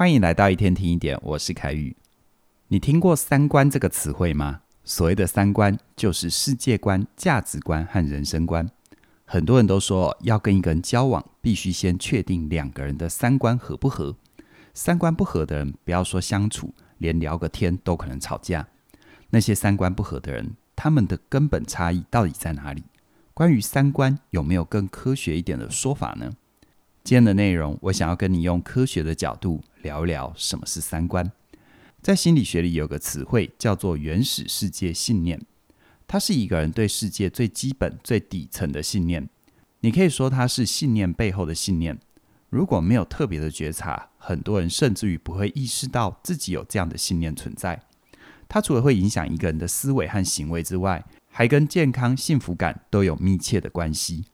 欢迎来到一天听一点，我是凯宇。你听过“三观”这个词汇吗？所谓的三观，就是世界观、价值观和人生观。很多人都说，要跟一个人交往，必须先确定两个人的三观合不合。三观不合的人，不要说相处，连聊个天都可能吵架。那些三观不合的人，他们的根本差异到底在哪里？关于三观，有没有更科学一点的说法呢？今天的内容，我想要跟你用科学的角度聊聊什么是三观。在心理学里有个词汇叫做原始世界信念，它是一个人对世界最基本、最底层的信念。你可以说它是信念背后的信念。如果没有特别的觉察，很多人甚至于不会意识到自己有这样的信念存在。它除了会影响一个人的思维和行为之外，还跟健康、幸福感都有密切的关系。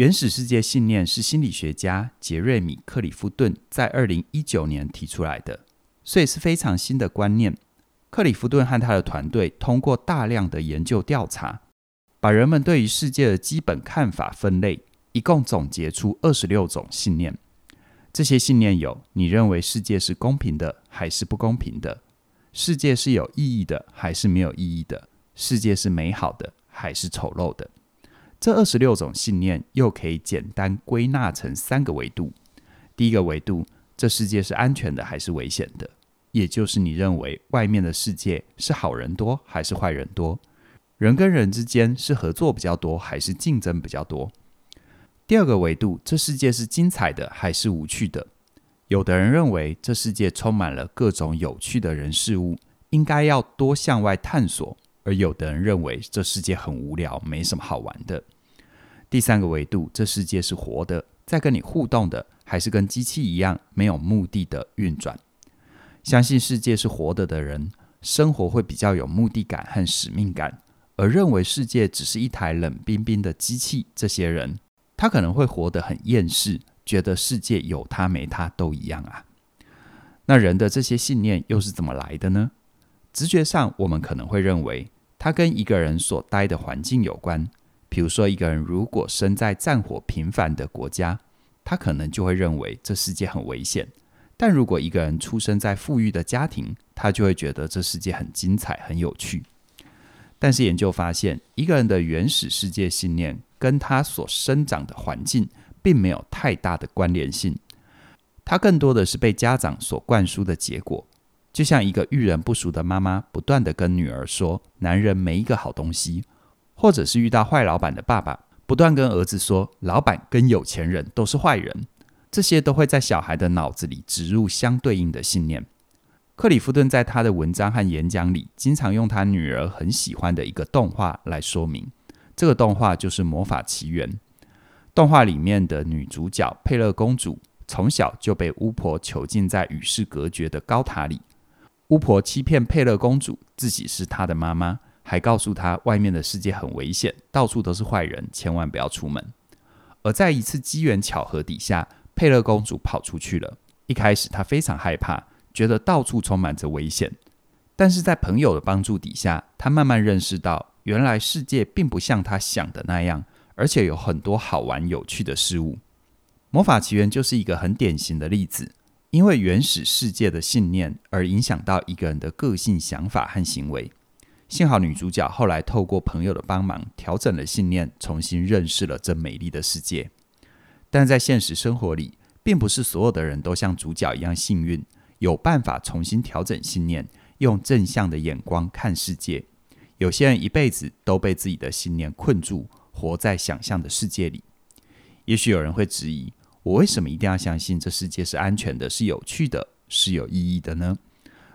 原始世界信念是心理学家杰瑞米·克里夫顿在二零一九年提出来的，所以是非常新的观念。克里夫顿和他的团队通过大量的研究调查，把人们对于世界的基本看法分类，一共总结出二十六种信念。这些信念有：你认为世界是公平的还是不公平的？世界是有意义的还是没有意义的？世界是美好的还是丑陋的？这二十六种信念又可以简单归纳成三个维度。第一个维度，这世界是安全的还是危险的？也就是你认为外面的世界是好人多还是坏人多？人跟人之间是合作比较多还是竞争比较多？第二个维度，这世界是精彩的还是无趣的？有的人认为这世界充满了各种有趣的人事物，应该要多向外探索。而有的人认为这世界很无聊，没什么好玩的。第三个维度，这世界是活的，在跟你互动的，还是跟机器一样没有目的的运转？相信世界是活的的人，生活会比较有目的感和使命感；而认为世界只是一台冷冰冰的机器，这些人他可能会活得很厌世，觉得世界有他没他都一样啊。那人的这些信念又是怎么来的呢？直觉上，我们可能会认为它跟一个人所待的环境有关。比如说，一个人如果生在战火频繁的国家，他可能就会认为这世界很危险；但如果一个人出生在富裕的家庭，他就会觉得这世界很精彩、很有趣。但是研究发现，一个人的原始世界信念跟他所生长的环境并没有太大的关联性，它更多的是被家长所灌输的结果。就像一个遇人不淑的妈妈，不断地跟女儿说“男人没一个好东西”，或者是遇到坏老板的爸爸，不断跟儿子说“老板跟有钱人都是坏人”，这些都会在小孩的脑子里植入相对应的信念。克里夫顿在他的文章和演讲里，经常用他女儿很喜欢的一个动画来说明。这个动画就是《魔法奇缘》。动画里面的女主角佩勒公主，从小就被巫婆囚禁在与世隔绝的高塔里。巫婆欺骗佩勒公主自己是她的妈妈，还告诉她外面的世界很危险，到处都是坏人，千万不要出门。而在一次机缘巧合底下，佩勒公主跑出去了。一开始她非常害怕，觉得到处充满着危险。但是在朋友的帮助底下，她慢慢认识到，原来世界并不像她想的那样，而且有很多好玩有趣的事物。魔法奇缘就是一个很典型的例子。因为原始世界的信念而影响到一个人的个性、想法和行为。幸好女主角后来透过朋友的帮忙调整了信念，重新认识了这美丽的世界。但在现实生活里，并不是所有的人都像主角一样幸运，有办法重新调整信念，用正向的眼光看世界。有些人一辈子都被自己的信念困住，活在想象的世界里。也许有人会质疑，我为什么一定要相信这世界是安全的、是有趣的、是有意义的呢？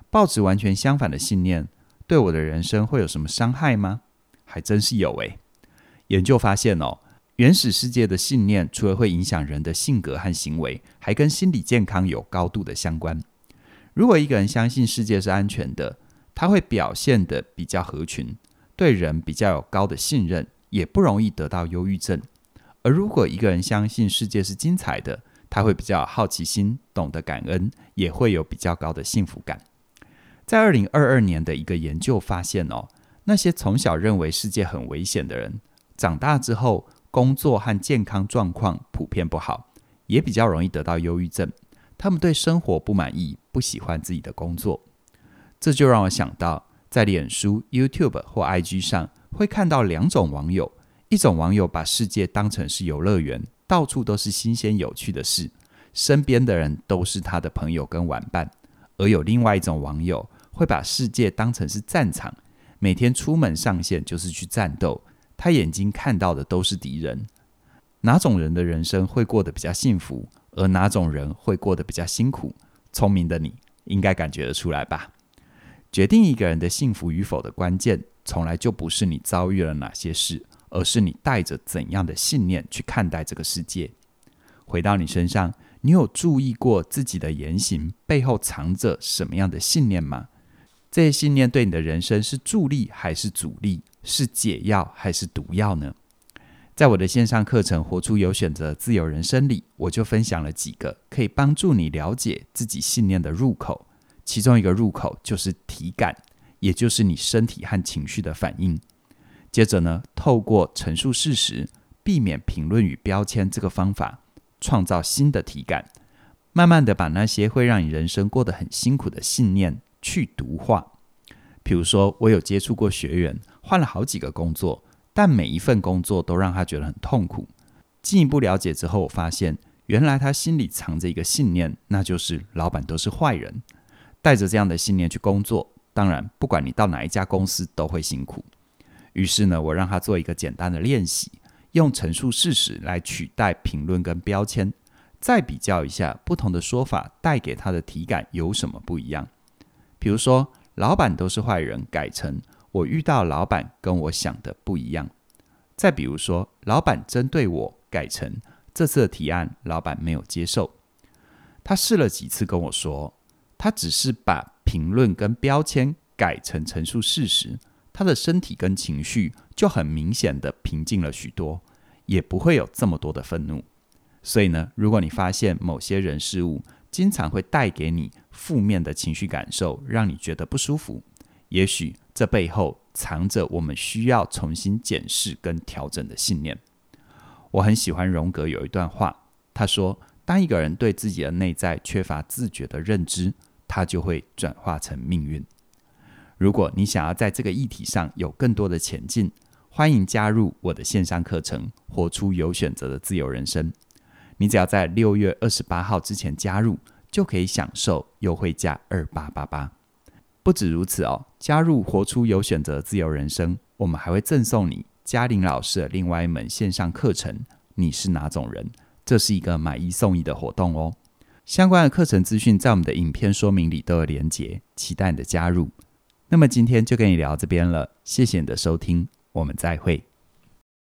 抱持完全相反的信念，对我的人生会有什么伤害吗？还真是有诶。研究发现哦，原始世界的信念除了会影响人的性格和行为，还跟心理健康有高度的相关。如果一个人相信世界是安全的，他会表现得比较合群，对人比较有高的信任，也不容易得到忧郁症。而如果一个人相信世界是精彩的，他会比较好奇心，懂得感恩，也会有比较高的幸福感。在二零二二年的一个研究发现哦，那些从小认为世界很危险的人，长大之后工作和健康状况普遍不好，也比较容易得到忧郁症。他们对生活不满意，不喜欢自己的工作。这就让我想到，在脸书、YouTube 或 IG 上，会看到两种网友：一种网友把世界当成是游乐园，到处都是新鲜有趣的事，身边的人都是他的朋友跟玩伴；而有另外一种网友，会把世界当成是战场，每天出门上线就是去战斗，他眼睛看到的都是敌人。哪种人的人生会过得比较幸福，而哪种人会过得比较辛苦？聪明的你应该感觉得出来吧？决定一个人的幸福与否的关键，从来就不是你遭遇了哪些事，而是你带着怎样的信念去看待这个世界。回到你身上，你有注意过自己的言行背后藏着什么样的信念吗？这些信念对你的人生是助力还是阻力？是解药还是毒药呢？在我的线上课程《活出有选择自由人生》里，我就分享了几个可以帮助你了解自己信念的入口。其中一个入口就是体感，也就是你身体和情绪的反应。接着呢，透过陈述事实、避免评论与标签这个方法，创造新的体感，慢慢的把那些会让你人生过得很辛苦的信念。去毒化，比如说，我有接触过学员换了好几个工作，但每一份工作都让他觉得很痛苦。进一步了解之后，我发现原来他心里藏着一个信念，那就是老板都是坏人。带着这样的信念去工作，当然不管你到哪一家公司都会辛苦。于是呢，我让他做一个简单的练习，用陈述事实来取代评论跟标签，再比较一下不同的说法带给他的体感有什么不一样。比如说，老板都是坏人，改成我遇到老板跟我想的不一样。再比如说，老板针对我，改成这次的提案老板没有接受。他试了几次跟我说，他只是把评论跟标签改成陈述事实，他的身体跟情绪就很明显的平静了许多，也不会有这么多的愤怒。所以呢，如果你发现某些人事物，经常会带给你负面的情绪感受，让你觉得不舒服。也许这背后藏着我们需要重新检视跟调整的信念。我很喜欢荣格有一段话，他说：“当一个人对自己的内在缺乏自觉的认知，他就会转化成命运。”如果你想要在这个议题上有更多的前进，欢迎加入我的线上课程《活出有选择的自由人生》。你只要在六月二十八号之前加入，就可以享受优惠价二八八八。不止如此哦，加入活出有选择自由人生，我们还会赠送你嘉玲老师的另外一门线上课程。你是哪种人？这是一个买一送一的活动哦。相关的课程资讯在我们的影片说明里都有连结，期待你的加入。那么今天就跟你聊这边了，谢谢你的收听，我们再会。